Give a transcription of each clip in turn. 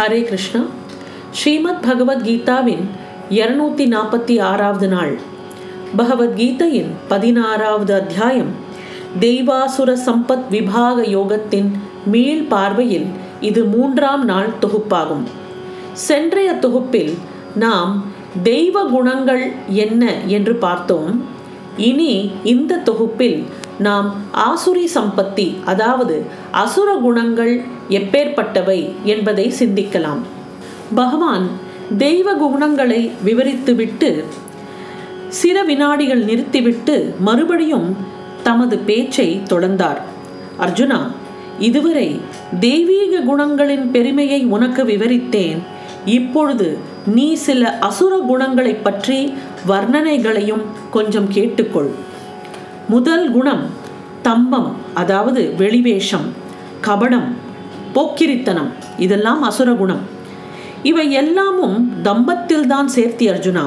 ஹரே கிருஷ்ணா. ஸ்ரீமத் பகவத்கீதாவின் இருநூத்தி நாற்பத்தி ஆறாவது நாள். பகவத்கீதையின் பதினாறாவது அத்தியாயம். தெய்வாசுர சம்பத் விபாக யோகத்தின் மீள் பார்வையில் இது மூன்றாம் நாள் தொகுப்பாகும். சென்றைய தொகுப்பில் நாம் தெய்வ குணங்கள் என்ன என்று பார்த்தோம். இனி இந்த தொகுப்பில் நாம் ஆசுரி சம்பத்தி அதாவது அசுர குணங்கள் எப்பேற்பட்டவை என்பதை சிந்திக்கலாம். பகவான் தெய்வ குணங்களை விவரித்துவிட்டு சில வினாடிகள் நிறுத்திவிட்டு மறுபடியும் தமது பேச்சை தொடர்ந்தார். அர்ஜுனா இதுவரை தெய்வீக குணங்களின் பெருமையை உனக்கு விவரித்தேன். இப்பொழுது நீ சில அசுர குணங்களை பற்றி வர்ணனைகளையும் கொஞ்சம் கேட்டுக்கொள். முதல் குணம் தம்பம் அதாவது வெளிவேஷம் கபடம் போக்கிரித்தனம். இதெல்லாம் அசுர குணம். இவை எல்லாமும் தம்பத்தில்தான் சேர்த்தி அர்ஜுனா.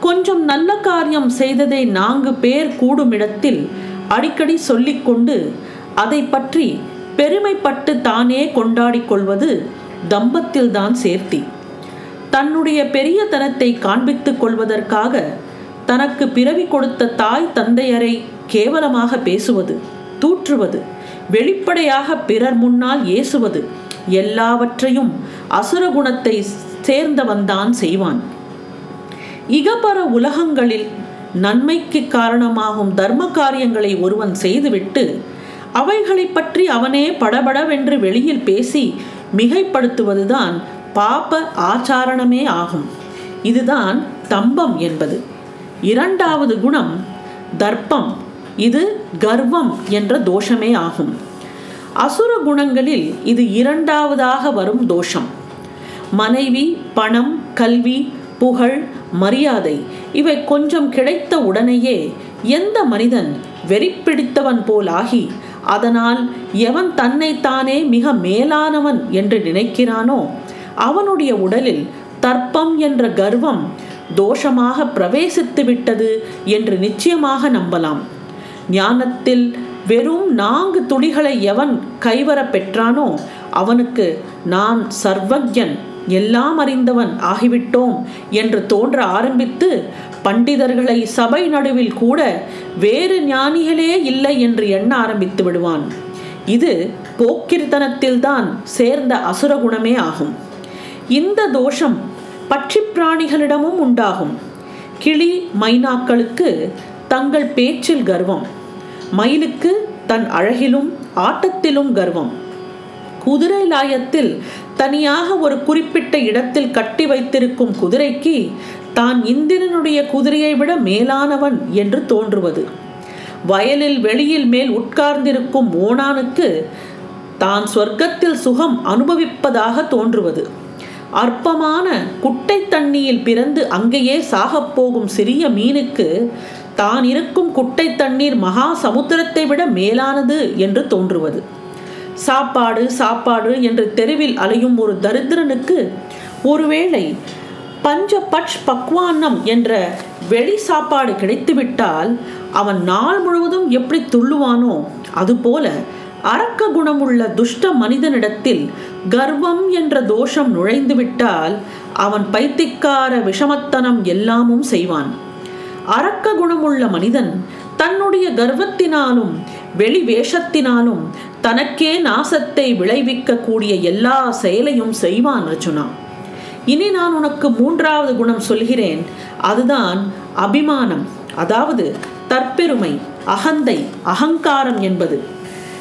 கொஞ்சம் நல்ல காரியம் செய்ததை நான்கு பேர் கூடும் இடத்தில் அடிக்கடி சொல்லிக்கொண்டு அதை பற்றி பெருமைப்பட்டு தானே கொண்டாடி கொள்வது தம்பத்தில்தான் சேர்த்தி. தன்னுடைய பெரிய தனத்தை காண்பித்துக் கொள்வதற்காக தனக்கு பிறவி கொடுத்த தாய் தந்தையரை கேவலமாக பேசுவது தூற்றுவது வெளிப்படையாக பிறர் முன்னால் ஏசுவது எல்லாவற்றையும் அசுர குணத்தை சேர்ந்தவன்தான் செய்வான். இகபர உலகங்களில் நன்மைக்கு காரணமாகும் தர்ம காரியங்களை ஒருவன் செய்துவிட்டு அவைகளை பற்றி அவனே படபடவென்று வெளியில் பேசி மிகைப்படுத்துவதுதான் பாப ஆச்சாரணமே ஆகும். இதுதான் தம்பம் என்பது. இரண்டாவது குணம் தர்ப்பம். இது கர்வம் என்ற தோஷமே ஆகும். அசுர குணங்களில் இது இரண்டாவதாக வரும் தோஷம். மனைவி பணம் கல்வி புகழ் மரியாதை இவை கொஞ்சம் கிடைத்த உடனேயே எந்த மனிதன் வெறிப்பிடித்தவன் போலாகி அதனால் எவன் தன்னைத்தானே மிக மேலானவன் என்று நினைக்கிறானோ அவனுடைய உடலில் தர்ப்பம் என்ற கர்வம் தோஷமாக பிரவேசித்து விட்டது என்று நிச்சயமாக நம்பலாம். ஞானத்தில் வெறும் நான்கு துளிகளை எவன் கைவர பெற்றானோ அவனுக்கு நான் சர்வஜன் எல்லாம் அறிந்தவன் ஆகிவிட்டோம் என்று தோன்ற ஆரம்பித்து பண்டிதர்களை சபை நடுவில் கூட வேறு ஞானிகளே இல்லை என்று எண்ண ஆரம்பித்து விடுவான். இது போக்கிர்த்தனத்தில்தான் சேர்ந்த அசுர குணமே ஆகும். இந்த தோஷம் பட்சி பிராணிகளிடமும் உண்டாகும். கிளி மைனாக்களுக்கு தங்கள் பேச்சில் கர்வம். மயிலுக்கு தன் அழகிலும் ஆட்டத்திலும் கர்வம். குதிரை லாயத்தில் தனியாக ஒரு குறிப்பிட்ட இடத்தில் கட்டி வைத்திருக்கும் குதிரைக்கு தான் இந்திரனுடைய குதிரையை விட மேலானவன் என்று தோன்றுவது. வயலில் வெளியில் மேல் உட்கார்ந்திருக்கும் ஓனானுக்கு தான் சொர்க்கத்தில் சுகம் அனுபவிப்பதாக தோன்றுவது. அற்பமான குட்டை தண்ணியில் பிறந்து அங்கேயே சாகப்போகும் சிறிய மீனுக்கு தான் இருக்கும் குட்டை தண்ணீர் மகா சமுத்திரத்தை விட மேலானது என்று தோன்றுவது. சாப்பாடு சாப்பாடு என்று தெருவில் அலையும் ஒரு தரித்திரனுக்கு ஒருவேளை பஞ்ச பட்ச் பக்வானம் என்ற வெளி சாப்பாடு கிடைத்துவிட்டால் அவன் நாள் முழுவதும் எப்படி துள்ளுவானோ அதுபோல அரக்க குணமுள்ள துஷ்ட மனிதனிடத்தில் கர்வம் என்ற தோஷம் நுழைந்துவிட்டால் அவன் பைத்திக்கார விஷமத்தனம் எல்லாமும் செய்வான். அரக்க குணமுள்ள மனிதன் தன்னுடைய கர்வத்தினாலும் வெளி வேஷத்தினாலும் தனக்கே நாசத்தை விளைவிக்கக்கூடிய எல்லா செயலையும் செய்வான் அர்ஜுனா. இனி நான் உனக்கு மூன்றாவது குணம் சொல்கிறேன். அதுதான் அபிமானம். அதாவது தற்பெருமை அகந்தை அகங்காரம் என்பது.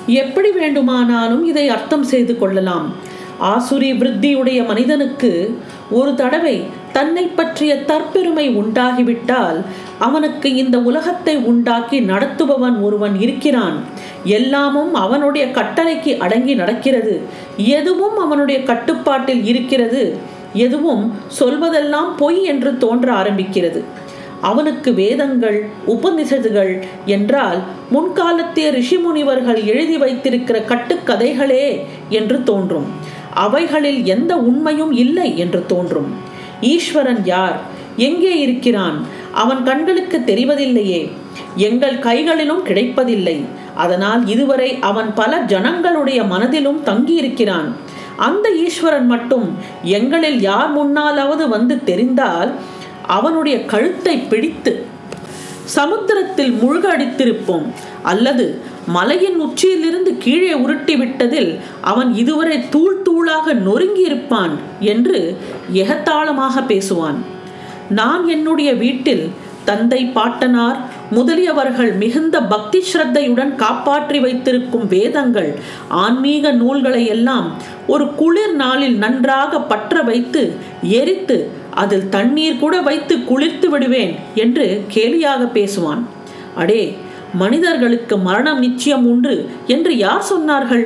எப்படி வேண்டுமானாலும் இதை அர்த்தம் செய்து கொள்ளலாம். ஆசுரி விருத்தியுடைய மனிதனுக்கு ஒரு தடவை தன்னை பற்றிய தற்பெருமை உண்டாகிவிட்டால் அவனுக்கு இந்த உலகத்தை உண்டாக்கி நடத்துபவன் ஒருவன் இருக்கிறான். எல்லாமும் அவனுடைய கட்டளைக்கு அடங்கி நடக்கிறது. எதுவும் அவனுடைய கட்டுப்பாட்டில் இருக்கிறது. எதுவும் சொல்வதெல்லாம் பொய் என்று தோன்ற ஆரம்பிக்கிறது. அவனுக்கு வேதங்கள் உபநிஷதுகள் என்றால் முன்காலத்திய ரிஷிமுனிவர்கள் எழுதி வைத்திருக்கிற கட்டுக்கதைகளே என்று தோன்றும். அவைகளில் எந்த உண்மையும் இல்லை என்று தோன்றும். ஈஸ்வரன் யார்? எங்கே இருக்கிறான்? அவன் கண்களுக்கு தெரிவதில்லையே. எங்கள் கைகளிலும் கிடைப்பதில்லை. அதனால் இதுவரை அவன் பல ஜனங்களுடைய மனதிலும் தங்கியிருக்கிறான். அந்த ஈஸ்வரன் மட்டும் எங்களில் யார் முன்னாலாவது வந்து தெரிந்தால் அவனுடைய கழுத்தை பிடித்து சமுத்திரத்தில் முழுக அடித்திருப்போம் அல்லது மலையின் உச்சியிலிருந்து கீழே உருட்டி விட்டதில் அவன் இதுவரை தூள் தூளாக நொறுங்கியிருப்பான் என்று எகத்தாளமாக பேசுவான். நான் என்னுடைய வீட்டில் தந்தை பாட்டனார் முதலியவர்கள் மிகுந்த பக்தி ஸ்ரத்தையுடன் காப்பாற்றி வைத்திருக்கும் வேதங்கள் ஆன்மீக நூல்களை எல்லாம் ஒரு குளிர் நாளில் நன்றாக பற்ற வைத்து எரித்து அதில் தண்ணீர் கூட வைத்து குளிர்த்து விடுவேன் என்று கேலியாக பேசுவான். அடே மனிதர்களுக்கு மரணம் நிச்சயம் உண்டு என்று யார் சொன்னார்கள்?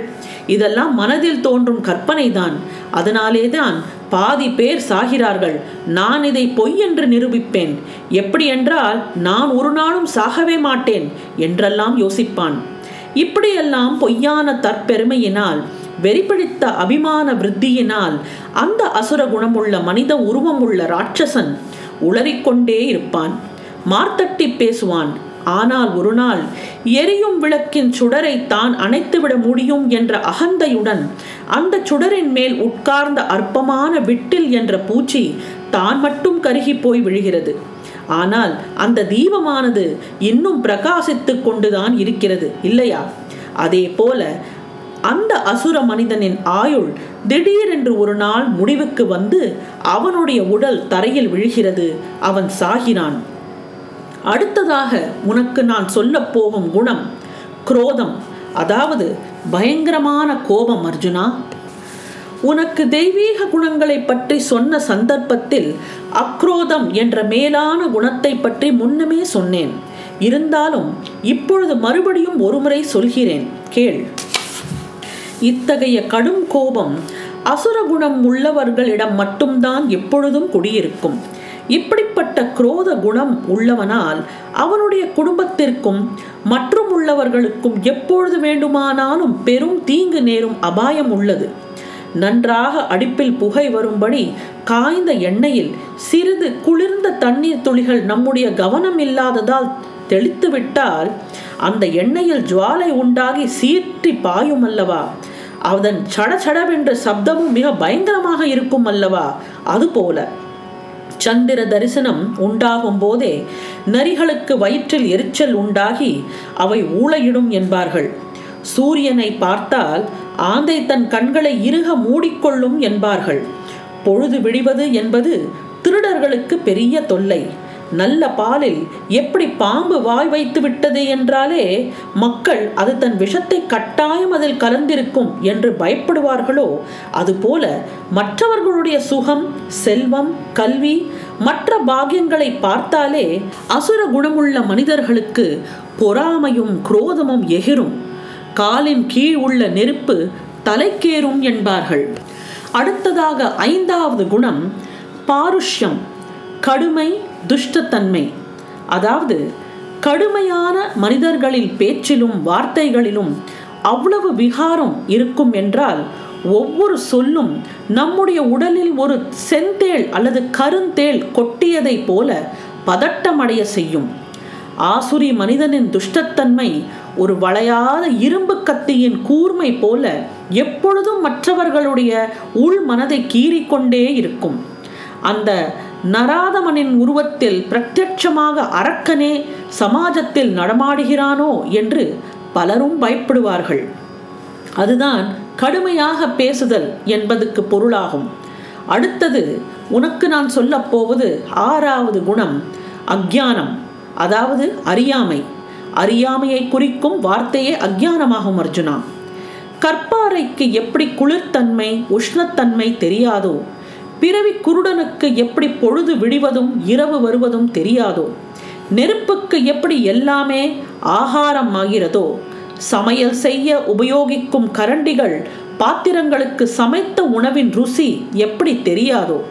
இதெல்லாம் மனதில் தோன்றும் கற்பனைதான். அதனாலேதான் பாதி பேர் சாகிறார்கள். நான் இதை பொய் என்று நிரூபிப்பேன். எப்படி என்றால் நான் ஒரு நாளும் சாகவே மாட்டேன் என்றெல்லாம் யோசிப்பான். இப்படியெல்லாம் பொய்யான தற்பெருமையினால் வெறிபிடித்த அபிமான விருத்தியினால் அந்த அசுர குணமுள்ள மனித உருவமுள்ள ராட்சசன் உளறிக்கொண்டே இருப்பான். மார்த்தட்டி பேசுவான் ஆனால் ஒரு நாள் எரியும் விளக்கின் சுடரை தான் அணைத்துவிட முடியும் என்ற அகந்தையுடன் அந்த சுடரின் மேல் உட்கார்ந்த அற்பமான விட்டில் என்ற பூச்சி தான் மட்டும் கருகி போய் விழுகிறது. ஆனால் அந்த தீபமானது இன்னும் பிரகாசித்துக் கொண்டுதான் இருக்கிறது இல்லையா? அதே போல அந்த அசுர மனிதனின் ஆயுள் திடீரென்று ஒரு நாள் முடிவுக்கு வந்து அவனுடைய உடல் தரையில் விழுகிறது அவன் சாகினான். அடுத்ததாக உனக்கு நான் சொல்லப் போகும் குணம் குரோதம் அதாவது பயங்கரமான கோபம் அர்ஜுனா. உனக்கு தெய்வீக குணங்களை பற்றி சொன்ன சந்தர்ப்பத்தில் அக்ரோதம் என்ற மேலான குணத்தை பற்றி முன்னமே சொன்னேன். இருந்தாலும் இப்பொழுது மறுபடியும் ஒருமுறை சொல்கிறேன். கேள். இத்தகைய கடும் கோபம் அசுர குணம் உள்ளவர்களிடம் மட்டும்தான் எப்பொழுதும் குடியிருக்கும். இப்படிப்பட்ட குரோத குணம் உள்ளவனால் அவனுடைய குடும்பத்திற்கும் மற்றும் உள்ளவர்களுக்கும் எப்பொழுது வேண்டுமானாலும் பெரும் தீங்கு நேரும் அபாயம் உள்ளது. நன்றாக அடுப்பில் புகை வரும்படி காய்ந்த எண்ணெயில் சிறிது குளிர்ந்த தண்ணீர் துளிகள் நம்முடைய கவனம் இல்லாததால் தெளித்து விட்டால் அந்த எண்ணெயில் ஜுவாலை உண்டாகி சீற்றி பாயும் அல்லவா? அதன் சடச்சடவென்ற சப்தமும் மிக பயங்கரமாக இருக்கும் அல்லவா? அதுபோல சந்திர தரிசனம் உண்டாகும் போதே நரிகளுக்கு வயிற்றில் எரிச்சல் உண்டாகி அவை ஊழையிடும் என்பார்கள். சூரியனை பார்த்தால் ஆந்தை தன் கண்களை இறுக மூடிக்கொள்ளும் என்பார்கள். பொழுது விடிவது என்பது திருடர்களுக்கு பெரிய தொல்லை. நல்ல பாலில் எப்படி பாம்பு வாய் வைத்து விட்டது என்றாலே மக்கள் அது தன் விஷத்தை கட்டாயம் அதில் கலந்திருக்கும் என்று பயப்படுவார்களோ? அதுபோல மற்றவர்களுடைய சுகம் செல்வம் கல்வி மற்ற பாகியங்களை பார்த்தாலே அசுர குணமுள்ள மனிதர்களுக்கு பொறாமையும் குரோதமும் எகிரும். காலின் கீழ் உள்ள நெருப்பு தலைக்கேறும் என்பார்கள். அடுத்ததாக ஐந்தாவது குணம் பாருஷ்யம் கடுமை துஷ்டத்தன்மை. அதாவது கடுமையான மனிதர்களில் பேச்சிலும் வார்த்தைகளிலும் அவ்வளவு விகாரம் இருக்கும் என்றால் ஒவ்வொரு சொல்லும் நம்முடைய உடலில் ஒரு செந்தேள் அல்லது கருந்தேள் கொட்டியதை போல பதட்டமடைய செய்யும். ஆசுரி மனிதனின் துஷ்டத்தன்மை ஒரு வளையாத இரும்பு கத்தியின் கூர்மை போல எப்பொழுதும் மற்றவர்களுடைய உள் மனதை கீறிக்கொண்டே இருக்கும். அந்த நராதமனின் உருவத்தில் பிரத்யட்சமாக அரக்கனே சமாஜத்தில் நடமாடுகிறானோ என்று பலரும் பயப்படுவார்கள். அதுதான் கடுமையாக பேசுதல் என்பதுக்கு பொருளாகும். அடுத்தது உனக்கு நான் சொல்லப்போவது ஆறாவது குணம் அக்ஞானம் அதாவது அறியாமை. அறியாமையை குறிக்கும் வார்த்தையே அக்ஞானமாகும் அர்ஜுனா. கற்பாறைக்கு எப்படி குளிர்த்தன்மை உஷ்ணத்தன்மை தெரியாதோ பிறவி குருடனுக்கு எப்படி பொழுது விடிவதும் இரவு வருவதும் தெரியாதோ நெருப்புக்கு எப்படி எல்லாமே ஆகாரம் ஆகிறதோ சமையல் செய்ய உபயோகிக்கும் கரண்டிகள் பாத்திரங்களுக்கு சமைத்த உணவின் ருசி எப்படி தெரியாதோ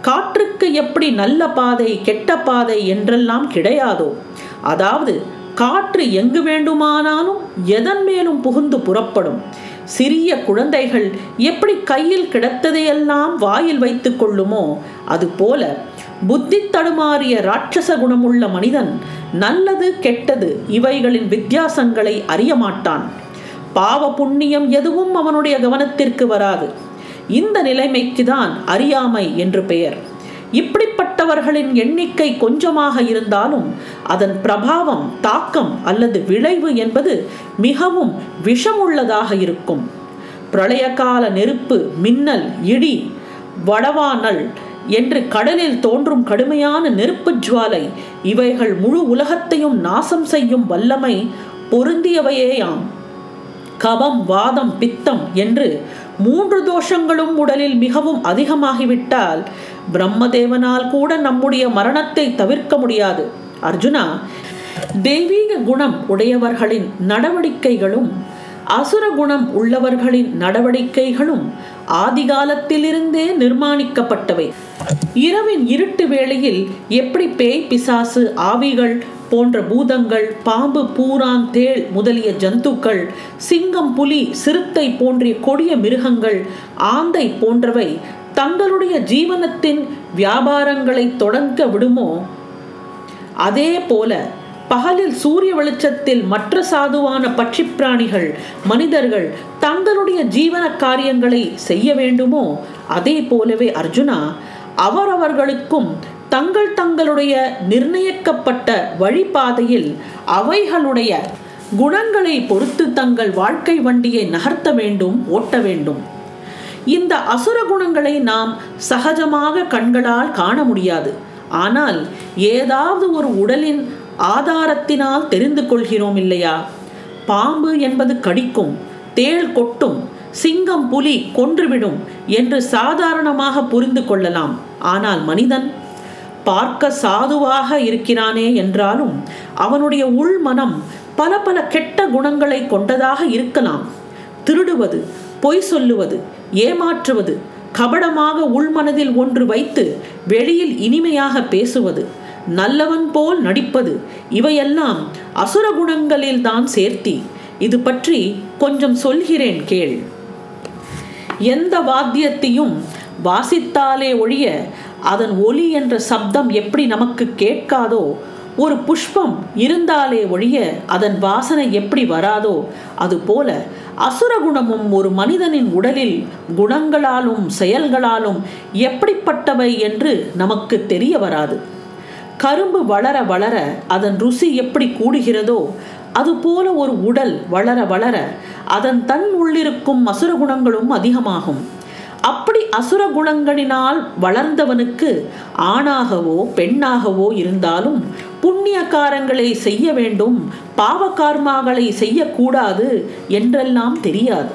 காற்றுக்கு எப்படி நல்ல பாதை கெட்ட பாதை என்றெல்லாம் கிடையாதோ அதாவது காற்று எங்கு வேண்டுமானாலும் எதன் மேலும் புகுந்து புறப்படும். சிறிய குழந்தைகள் எப்படி கையில் கிடத்ததையெல்லாம் வாயில் வைத்துக் கொள்ளுமோ அதுபோல புத்தி தடுமாறிய ராட்சச குணமுள்ள மனிதன் நல்லது கெட்டது இவைகளின் வித்தியாசங்களை அறிய மாட்டான். பாவ புண்ணியம் எதுவும் அவனுடைய கவனத்திற்கு வராது. இந்த நிலைமைக்கு தான் அறியாமை என்று பெயர். இப்படிப்பட்டவர்களின் எண்ணிக்கை கொஞ்சமாக இருந்தாலும் அதன் பிரபாவம் தாக்கம் அல்லது விளைவு என்பது மிகவும் விஷமுள்ளதாக இருக்கும். பிரளயகால நெருப்பு மின்னல் இடி வடவானல் என்று கடலில் தோன்றும் கடுமையான நெருப்பு ஜுவாலை இவைகள் முழு உலகத்தையும் நாசம் செய்யும் வல்லமை பொருந்தியவையேயாம். கபம் வாதம் பித்தம் என்று மூன்று தோஷங்களும் உடலில் மிகவும் அதிகமாகிவிட்டால் பிரம்மதேவனால் கூட நம்முடைய மரணத்தை தவிர்க்க முடியாது. அர்ஜுனா தெய்வீக குணம் உடையவர்களின் நடவடிக்கைகளும் அசுர குணம் உள்ளவர்களின் நடவடிக்கைகளும் ஆதிகாலத்திலிருந்தே நிர்மாணிக்கப்பட்டவை. இரவின் இருட்டு வேளையில் எப்படி பேய் பிசாசு ஆவிகள் போன்ற பூதங்கள் பாம்பு பூரான் தேள் முதலிய ஜந்துக்கள் சிங்கம் புலி சிறுத்தை போன்ற கொடிய மிருகங்கள் ஆந்தை போன்றவை தங்களுடைய ஜீவனத்தின் வியாபாரங்களை தொடங்க விடுமோ? அதே போல பகலில் சூரிய வெளிச்சத்தில் மற்ற சாதுவான பட்சி பிராணிகள் மனிதர்கள் தங்களுடைய ஜீவன காரியங்களை செய்ய வேண்டுமோ? அதே போலவே அர்ஜுனா அவரவர்களுக்கும் தங்கள் தங்களுடைய நிர்ணயிக்கப்பட்ட வழிபாதையில் அவைகளுடைய குணங்களை பொறுத்து தங்கள் வாழ்க்கை வண்டியை நகர்த்த வேண்டும் ஓட்ட வேண்டும். இந்த அசுர குணங்களை நாம் சகஜமாக கண்களால் காண முடியாது. ஆனால் ஏதாவது ஒரு உடலின் ஆதாரத்தினால் தெரிந்து கொள்கிறோம் இல்லையா? பாம்பு என்பது கடிக்கும் தேள் கொட்டும் சிங்கம் புலி கொன்றுவிடும் என்று சாதாரணமாக புரிந்து கொள்ளலாம். ஆனால் மனிதன் பார்க்க சாதுவாக இருக்கிறானே என்றாலும் அவனுடைய உள்மனம் பல பல கெட்ட குணங்களை கொண்டதாக இருக்கலாம். திருடுவது பொய் சொல்லுவது ஏமாற்றுவது கபடமாக உள்மனதில் ஒன்று வைத்து வெளியில் இனிமையாக பேசுவது நல்லவன் போல் நடிப்பது இவையெல்லாம் அசுர குணங்களில் தான் சேர்த்தி இது பற்றி கொஞ்சம் சொல்கிறேன் கேள். எந்த வாத்தியத்தையும் வாசித்தாலே ஒழிய அதன் ஒலி என்ற சப்தம் எப்படி நமக்கு கேட்காதோ ஒரு புஷ்பம் இருந்தாலே ஒழிய அதன் வாசனை எப்படி வராதோ அதுபோல அசுர குணமும் ஒரு மனிதனின் உடலில் குணங்களாலும் செயல்களாலும் எப்படிப்பட்டவை என்று நமக்கு தெரிய வராது. கரும்பு வளர வளர அதன் ருசி எப்படி கூடுகிறதோ அதுபோல ஒரு உடல் வளர வளர அதன் தன் உள்ளிருக்கும் அசுர குணங்களும் அதிகமாகும். அப்படி அசுர குணங்களினால் வளர்ந்தவனுக்கு ஆணாகவோ பெண்ணாகவோ இருந்தாலும் புண்ணியக்காரங்களை செய்ய வேண்டும் பாவகார்மாகளை செய்யக்கூடாது என்றெல்லாம் தெரியாது.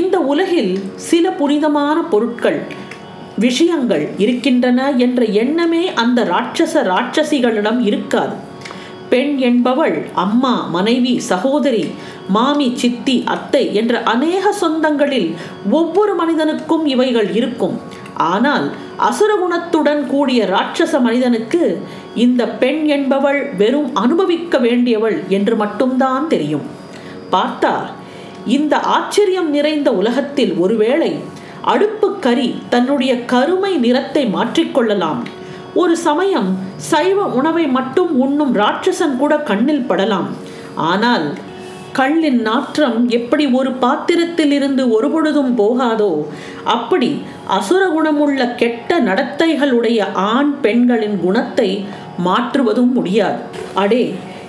இந்த உலகில் சில புனிதமான பொருட்கள் விஷயங்கள் இருக்கின்றன என்ற எண்ணமே அந்த ராட்சச ராட்சசிகளிடம் இருக்காது. பெண் என்பவள் அம்மா மனைவி சகோதரி மாமி சித்தி அத்தை என்ற அநேக சொந்தங்களில் ஒவ்வொரு மனிதனுக்கும் இவைகள் இருக்கும். ஆனால் அசுரகுணத்துடன் கூடிய ராட்சச மனிதனுக்கு இந்த பெண் என்பவள் வெறும் அனுபவிக்க வேண்டியவள் என்று மட்டும்தான் தெரியும். பார்த்தால் இந்த ஆச்சரியம் நிறைந்த உலகத்தில் ஒருவேளை அடுப்பு கறி தன்னுடைய கருமை நிறத்தை மாற்றிக்கொள்ளலாம் ஒரு சமயம் சைவ உணவை மட்டும் உண்ணும் ராட்சசன் கூட கண்ணில் படலாம். ஆனால் கள்ளின் நாற்றம் எப்படி ஒரு பாத்திரத்தில் இருந்து ஒருபொழுதும் போகாதோ அப்படி அசுர குணமுள்ள கெட்ட நடத்தைகளுடைய ஆண் பெண்களின் குணத்தை மாற்றுவதும் முடியாது. அடே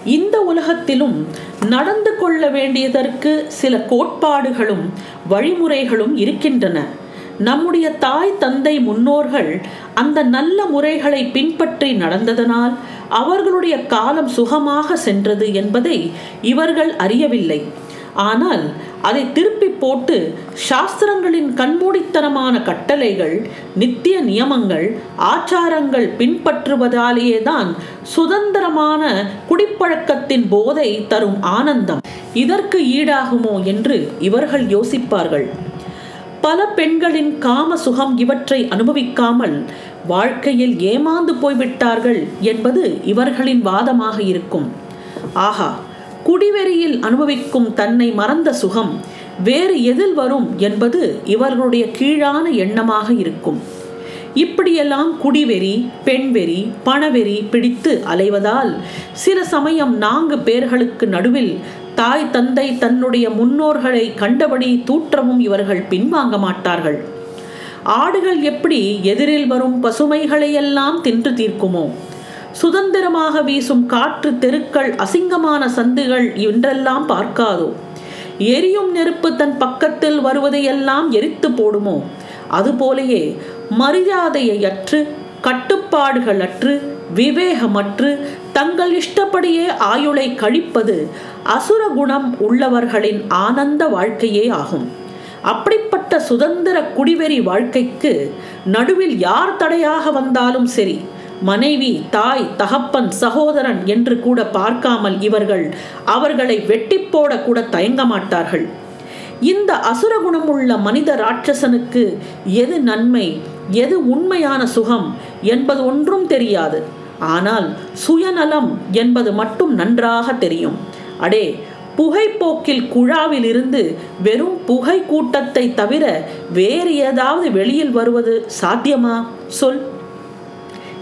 இந்த உலகத்திலும் நடந்து கொள்ள வேண்டியதற்கு சில கோட்பாடுகளும் வழிமுறைகளும் இருக்கின்றன. நம்முடைய தாய் தந்தை முன்னோர்கள் அந்த நல்ல முறைகளை பின்பற்றி நடந்ததனால் அவர்களுடைய காலம் சுகமாக சென்றது என்பதை இவர்கள் அறியவில்லை. ஆனால் அதை திருப்பி போட்டு சாஸ்திரங்களின் கண்மூடித்தனமான கட்டளைகள் நித்திய நியமங்கள் ஆச்சாரங்கள் பின்பற்றுவதாலேயே தான் சுதந்திரமான குடிப்பழக்கத்தின் போதை தரும் ஆனந்தம். இதற்கு ஈடாகுமோ என்று இவர்கள் யோசிப்பார்கள். பல பெண்களின் காம சுகம் இவற்றை அனுபவிக்காமல் வாழ்க்கையில் ஏமாந்து போய்விட்டார்கள் என்பது இவர்களின் வாதமாக இருக்கும். ஆஹா குடிவெறியில் அனுபவிக்கும் தன்னை மறந்த சுகம் வேறு எதில் வரும் என்பது இவர்களுடைய கீழான எண்ணமாக இருக்கும். இப்படியெல்லாம் குடிவெறி பெண்வெறி பணவெறி பிடித்து அலைவதால் சில சமயம் நான்கு பேர்களுக்கு நடுவில் தாய் தந்தை தன்னுடைய முன்னோர்களை கண்டபடி தூற்றவும் இவர்கள் பின்வாங்க மாட்டார்கள். ஆடுகள் எப்படி எதிரில் வரும் பசுமைகளையெல்லாம் தின்று தீர்க்குமோ? சுதந்திரமாக வீசும் காற்று தெருக்கள் அசிங்கமான சந்துகள் என்றெல்லாம் பார்க்காதோ? எரியும் நெருப்பு தன் பக்கத்தில் வருவதையெல்லாம் எரித்து போடுமோ? அதுபோலயே மரியாதையை அற்று கட்டுப்பாடுகள் அற்று விவேகமற்று தங்கள் இஷ்டப்படியே ஆயுளை கழிப்பது அசுர குணம் உள்ளவர்களின் ஆனந்த வாழ்க்கையே ஆகும். அப்படிப்பட்ட சுதந்திர குடிவெறி வாழ்க்கைக்கு நடுவில் யார் தடையாக வந்தாலும் சரி மனைவி தாய் தகப்பன் சகோதரன் என்று கூட பார்க்காமல் இவர்கள் அவர்களை வெட்டி போட கூட தயங்க மாட்டார்கள். இந்த அசுர குணமுள்ள மனித ராட்சசனுக்கு எது நன்மை எது உண்மையான சுகம் என்பது ஒன்றும் தெரியாது. ஆனால் சுயநலம் என்பது மட்டும் நன்றாக தெரியும். அடே புகைப்போக்கில் குழாவில் இருந்து வெறும் புகை கூட்டத்தை தவிர வேறு ஏதாவது வெளியில் வருவது சாத்தியமா? சொல்.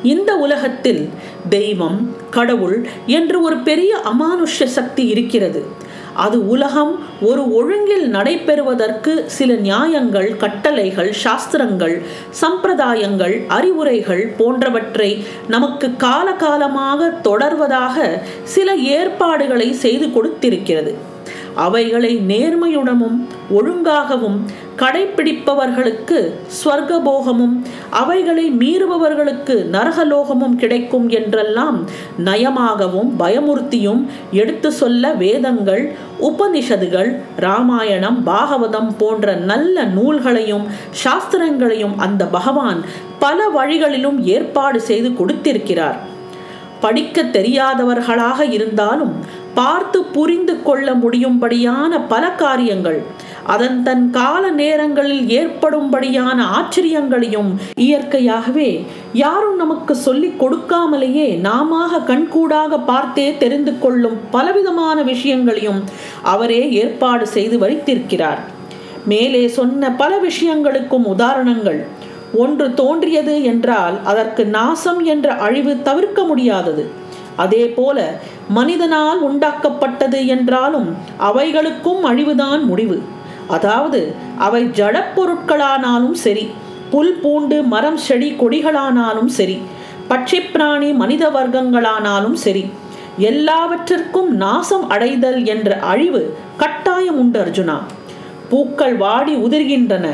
இந்த உலகத்தில் தெய்வம் கடவுள் என்று ஒரு பெரிய அமானுஷ்ய சக்தி இருக்கிறது. அது உலகம் ஒரு ஒழுங்கில் நடைபெறுவதற்கு சில நியாயங்கள் கட்டளைகள் சாஸ்திரங்கள் சம்பிரதாயங்கள் அறிவுரைகள் போன்றவற்றை நமக்கு காலகாலமாக தொடர்வதாக சில ஏற்பாடுகளை செய்து கொடுத்திருக்கிறது. அவைகளை நேர்மையுடனும் ஒழுங்காகவும் கடைப்பிடிப்பவர்களுக்கு ஸ்வர்கபோகமும் அவைகளை மீறுபவர்களுக்கு நரகலோகமும் கிடைக்கும் என்றெல்லாம் நயமாகவும் பயமுறுத்தியும் எடுத்து சொல்ல வேதங்கள் உபனிஷதுகள் ராமாயணம் பாகவதம் போன்ற நல்ல நூல்களையும் சாஸ்திரங்களையும் அந்த பகவான் பல வழிகளிலும் ஏற்பாடு செய்து கொடுத்திருக்கிறார். படிக்க தெரியாதவர்களாக இருந்தாலும் பார்த்து புரிந்து கொள்ள முடியும்படியான பல காரியங்கள். அதன் தன் கால நேரங்களில் ஏற்படும்படியான ஆச்சரியங்களையும் இயற்கையாகவே யாரும் நமக்கு சொல்லிக் கொடுக்காமலேயே நாம கண்கூடாக பார்த்தே தெரிந்து கொள்ளும் பலவிதமான விஷயங்களையும் அவரே ஏற்பாடு செய்து வைத்திருக்கிறார். மேலே சொன்ன பல விஷயங்களுக்கும் உதாரணங்கள். ஒன்று தோன்றியது என்றால் அதற்கு நாசம் என்ற அழிவு தவிர்க்க முடியாதது. அதே போல மனிதனால் உண்டாக்கப்பட்டது என்றாலும் அவைகளுக்கும் அழிவுதான் முடிவு. அதாவது அவை ஜடப்பொருட்களானாலும் சரி புல் பூண்டு மரம் செடி கொடிகளானாலும் சரி பட்சி பிராணி மனித வர்க்கங்களானாலும் சரி எல்லாவற்றிற்கும் நாசம் அடைதல் என்ற அழிவு கட்டாயம் உண்டு அர்ஜுனா. பூக்கள் வாடி உதிர்கின்றன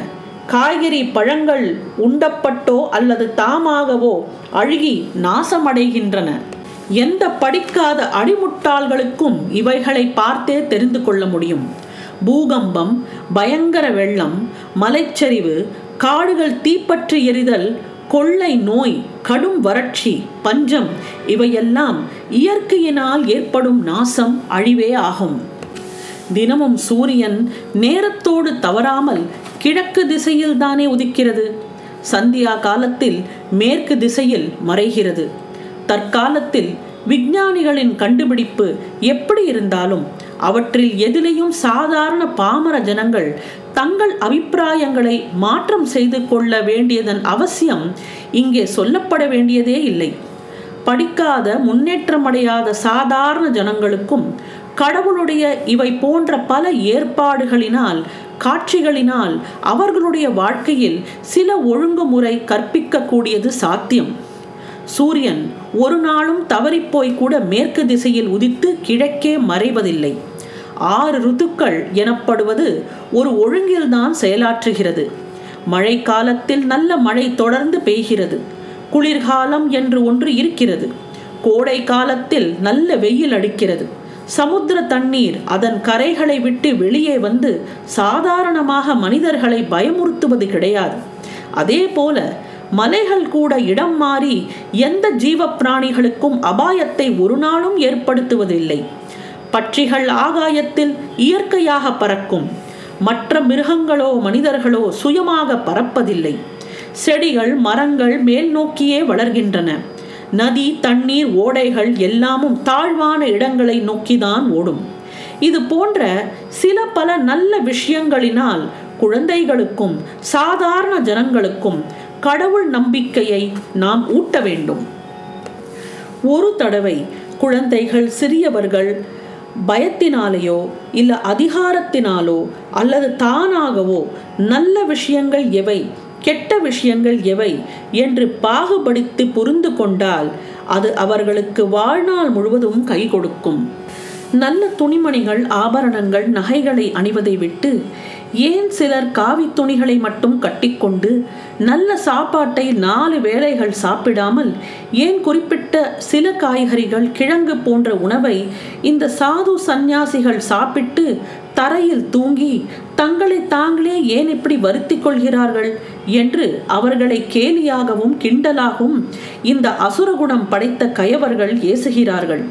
காய்கறி பழங்கள் உண்டப்பட்டோ அல்லது தாமாகவோ அழுகி நாசமடைகின்றன. எந்த படிக்காத அடிமுட்டாள்களுக்கும் இவைகளை பார்த்தே தெரிந்து கொள்ள முடியும். பூகம்பம் பயங்கர வெள்ளம் மலைச்சரிவு காடுகள் தீப்பற்றி எரிதல் கொள்ளை நோய் கடும் வறட்சி பஞ்சம் இவையெல்லாம் இயற்கையினால் ஏற்படும் நாசம் அழிவே ஆகும். தினமும் சூரியன் நேரத்தோடு தவறாமல் கிழக்கு திசையில் தானே உதிக்கிறது. சந்தியா காலத்தில் மேற்கு திசையில் மறைகிறது. தற்காலத்தில் விஞ்ஞானிகளின் கண்டுபிடிப்பு எப்படி இருந்தாலும் அவற்றில் எதிலையும் சாதாரண பாமர ஜனங்கள் தங்கள் அபிப்பிராயங்களை மாற்றம் செய்து கொள்ள வேண்டியதன் அவசியம் இங்கே சொல்லப்பட வேண்டியதே இல்லை. படிக்காத முன்னேற்றமடையாத சாதாரண ஜனங்களுக்கும் கடவுளுடைய இவை போன்ற பல ஏற்பாடுகளினால் காட்சிகளினால் அவர்களுடைய வாழ்க்கையில் சில ஒழுங்குமுறை கற்பிக்கக்கூடியது சாத்தியம். சூரியன் ஒரு நாளும் தவறிப்போய் கூட மேற்கு திசையில் உதித்து கிழக்கே மறைவதில்லை. ஆறு ருத்துக்கள் எனப்படுவது ஒரு ஒழுங்கில்தான் செயலாற்றுகிறது. மழை காலத்தில் நல்ல மழை தொடர்ந்து பெய்கிறது. குளிர்காலம் என்று ஒன்று இருக்கிறது. கோடை காலத்தில் நல்ல வெயில் அடிக்கிறது. சமுத்திர தண்ணீர் அதன் கரைகளை விட்டு வெளியே வந்து சாதாரணமாக மனிதர்களை பயமுறுத்துவது கிடையாது. அதே போல மலைகள் கூட இடம் மாறி எந்த ஜீவ பிராணிகளுக்கும் அபாயத்தை ஒரு நாளும் ஏற்படுத்துவதில்லை. பட்சிகள் ஆகாயத்தில் இயற்கையாக பறக்கும். மற்ற மிருகங்களோ மனிதர்களோ சுயமாக பறப்பதில்லை. செடிகள் மரங்கள் மேல் நோக்கியே வளர்கின்றன. நதி தண்ணீர் ஓடைகள் எல்லாமும் தாழ்வான இடங்களை நோக்கிதான் ஓடும். இது போன்ற சில பல நல்ல விஷயங்களினால் குழந்தைகளுக்கும் சாதாரண ஜனங்களுக்கும் கடவுள் நம்பிக்கையை நாம் ஊட்ட வேண்டும். ஒரு தடவை குழந்தைகள் சிறியவர்கள் பயத்தினாலேயோ இல்லை அதிகாரத்தினாலோ அல்லது தானாகவோ நல்ல விஷயங்கள் எவை கெட்ட விஷயங்கள் எவை என்று பாகுபடித்து புரிந்து கொண்டால் அது அவர்களுக்கு வாழ்நாள் முழுவதும் கை கொடுக்கும். நல்ல துணிமணிகள் ஆபரணங்கள் நகைகளை அணிவதை விட்டு ஏன் சிலர் காவி துணிகளை மட்டும் கட்டிக்கொண்டு நல்ல சாப்பாட்டை நாலு வேளைகள் சாப்பிடாமல் ஏன் குறிப்பிட்ட சில காய்கறிகள் கிழங்கு போன்ற உணவை இந்த சாது சந்நியாசிகள் சாப்பிட்டு தரையில் தூங்கி தங்களை தாங்களே ஏன் இப்படி வருத்தி கொள்கிறார்கள் என்று அவர்களை கேலியாகவும் கிண்டலாகவும் இந்த அசுரகுணம் படைத்த கயவர்கள் ஏசுகிறார்கள்.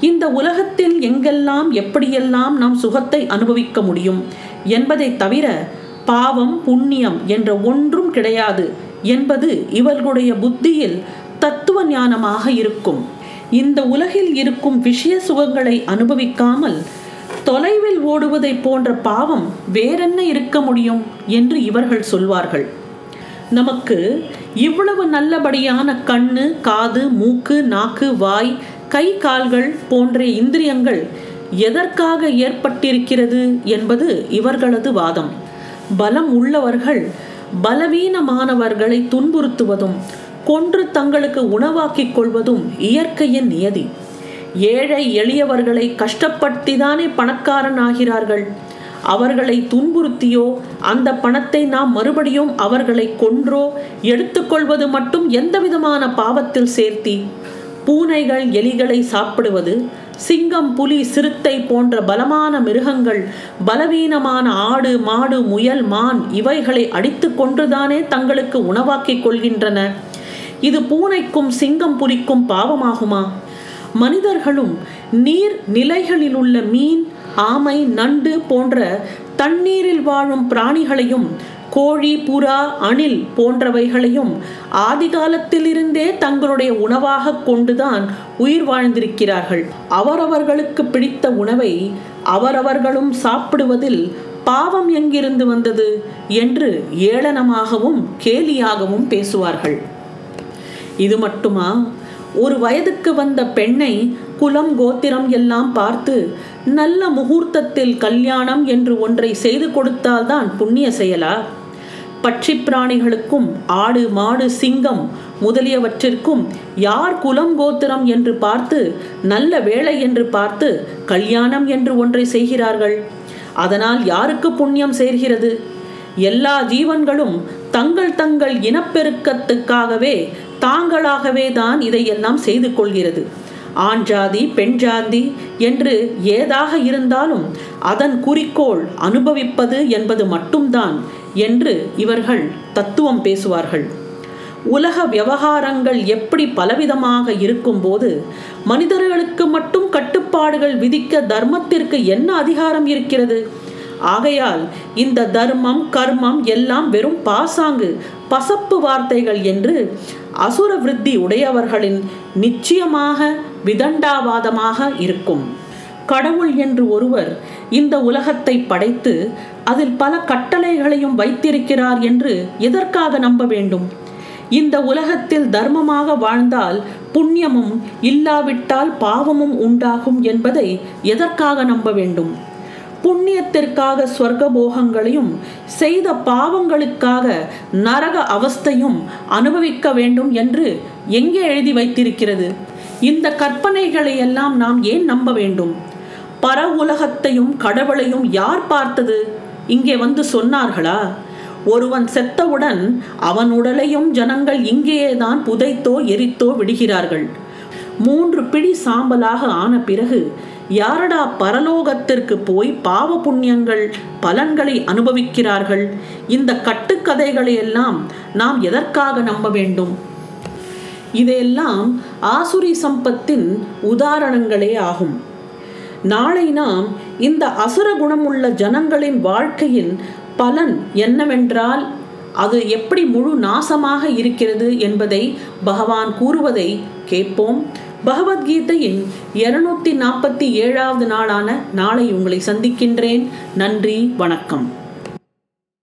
இந்த உலகத்தில் எங்கெல்லாம் எப்படியெல்லாம் நாம் சுகத்தை அனுபவிக்க முடியும்? என்பதை தவிர பாவம் புண்ணியம் என்ற ஒன்றும் கிடையாது என்பது இவர்களுடைய புத்தியில் தத்துவ ஞானமாக இருக்கும். இந்த உலகில் இருக்கும் விஷய சுகங்களை அனுபவிக்காமல் தொலைவில் ஓடுவதை போன்ற பாவம் வேறென்ன இருக்க முடியும் என்று இவர்கள் சொல்வார்கள். நமக்கு இவ்வளவு நல்லபடியான கண்ணு காது மூக்கு நாக்கு வாய் கை கால்கள் போன்ற இந்திரியங்கள் எதற்காக ஏற்பட்டிருக்கிறது என்பது இவர்களது வாதம். பலம் உள்ளவர்கள் பலவீனமானவர்களை துன்புறுத்துவதும் கொன்று தங்களுக்கு உணவாக்கிக் கொள்வதும் இயற்கையின் நியதி. ஏழை எளியவர்களை கஷ்டப்படுத்திதானே பணக்காரன் ஆகிறார்கள் அவர்களை துன்புறுத்தியோ அந்த பணத்தை நாம் மறுபடியும் அவர்களை கொன்றோ எடுத்துக்கொள்வது மட்டும் எந்தவிதமான பாவத்தில் சேர்த்தி பூனைகள் எலிகளை சாப்பிடுவது சிங்கம் புலி சிறுத்தை போன்ற பலமான மிருகங்கள் பலவீனமான ஆடு மாடு முயல் மான் இவைகளை அடித்து கொன்றுதானே தங்களுக்கு உணவாக்கிக் கொள்கின்றன. இது பூனைக்கும் சிங்கம் புலிக்கும் பாவமாகுமா? மனிதர்களும் நீர் நிலைகளில் உள்ள மீன் ஆமை நண்டு போன்ற தண்ணீரில் வாழும் பிராணிகளையும் கோழி புறா அணில் போன்றவைகளையும் ஆதிகாலத்திலிருந்தே தங்களுடைய உணவாக கொண்டுதான் உயிர் வாழ்ந்திருக்கிறார்கள். அவரவர்களுக்கு பிடித்த உணவை அவரவர்களும் சாப்பிடுவதில் பாவம் எங்கிருந்து வந்தது என்று ஏளனமாகவும் கேலியாகவும் பேசுவார்கள். இது மட்டுமா? ஒரு வயதுக்கு வந்த பெண்ணை குலம் கோத்திரம் எல்லாம் பார்த்து நல்ல முகூர்த்தத்தில் கல்யாணம் என்று ஒன்றை செய்து கொடுத்தால்தான் புண்ணிய செயலா? பட்சி பிராணிகளுக்கும் ஆடு மாடு சிங்கம் முதலியவற்றிற்கும் யார் குலம் கோத்திரம் என்று பார்த்து நல்ல வேலை என்று பார்த்து கல்யாணம் என்று ஒன்றை செய்கிறார்கள்? அதனால் யாருக்கு புண்ணியம் சேர்கிறது? எல்லா ஜீவன்களும் தங்கள் தங்கள் இனப்பெருக்கத்துக்காகவே தாங்களாகவே தான் இதையெல்லாம் செய்து கொள்கிறது. ஆண் ஜாதி பெண் ஜாதி என்று ஏதாக இருந்தாலும் அதன் குறிக்கோள் அனுபவிப்பது என்பது மட்டும்தான் என்று இவர்கள் தத்துவம் பேசுவார்கள். உலக விவகாரங்கள் எப்படி பலவிதமாக இருக்கும்போது மனிதர்களுக்கு மட்டும் கட்டுப்பாடுகள் விதிக்க தர்மத்திற்கு என்ன அதிகாரம் இருக்கிறது? ஆகையால் இந்த தர்மம் கர்மம் எல்லாம் வெறும் பாசாங்கு பசப்பு வார்த்தைகள் என்று அசுர விருத்தி உடையவர்களின் நிச்சயமாக விதண்டாவாதமாக இருக்கும். கடவுள் என்று ஒருவர் இந்த உலகத்தை படைத்து அதில் பல கட்டளைகளையும் வைத்திருக்கிறார் என்று எதற்காக நம்ப வேண்டும்? இந்த உலகத்தில் தர்மமாக வாழ்ந்தால் புண்ணியமும் இல்லாவிட்டால் பாவமும் உண்டாகும் என்பதை எதற்காக நம்ப வேண்டும்? புண்ணியத்திற்காக சொர்க்க போகங்களையும் செய்த பாவங்களுக்காக நரக அவஸ்தையும் அனுபவிக்க வேண்டும் என்று எங்கே எழுதி வைத்திருக்கிறது? இந்த கற்பனைகளை எல்லாம் நாம் ஏன் நம்ப வேண்டும்? பர உலகத்தையும் கடவுளையும் யார் பார்த்தது? இங்கே வந்து சொன்னார்களா? ஒருவன் செத்தவுடன் அவன் உடலையும் ஜனங்கள் இங்கேயேதான் புதைத்தோ எரித்தோ விடுகிறார்கள். மூன்று பிடி சாம்பலாக ஆன பிறகு யாரடா பரலோகத்திற்கு போய் பாவ புண்ணியங்கள் பலன்களை அனுபவிக்கிறார்கள்? இந்த கட்டுக்கதைகளை எல்லாம் நாம் எதற்காக நம்ப வேண்டும்? இதையெல்லாம் ஆசுரி சம்பத்தின் உதாரணங்களே ஆகும். நாளை நாம் இந்த அசுர குணமுள்ள ஜனங்களின் வாழ்க்கையின் பலன் என்னவென்றால் அது எப்படி முழு நாசமாக இருக்கிறது என்பதை பகவான் கூறுவதை கேட்போம். பகவத்கீதையின் இருநூத்தி நாற்பத்தி ஏழாவது நாளான நாளை உங்களை சந்திக்கின்றேன். நன்றி வணக்கம்.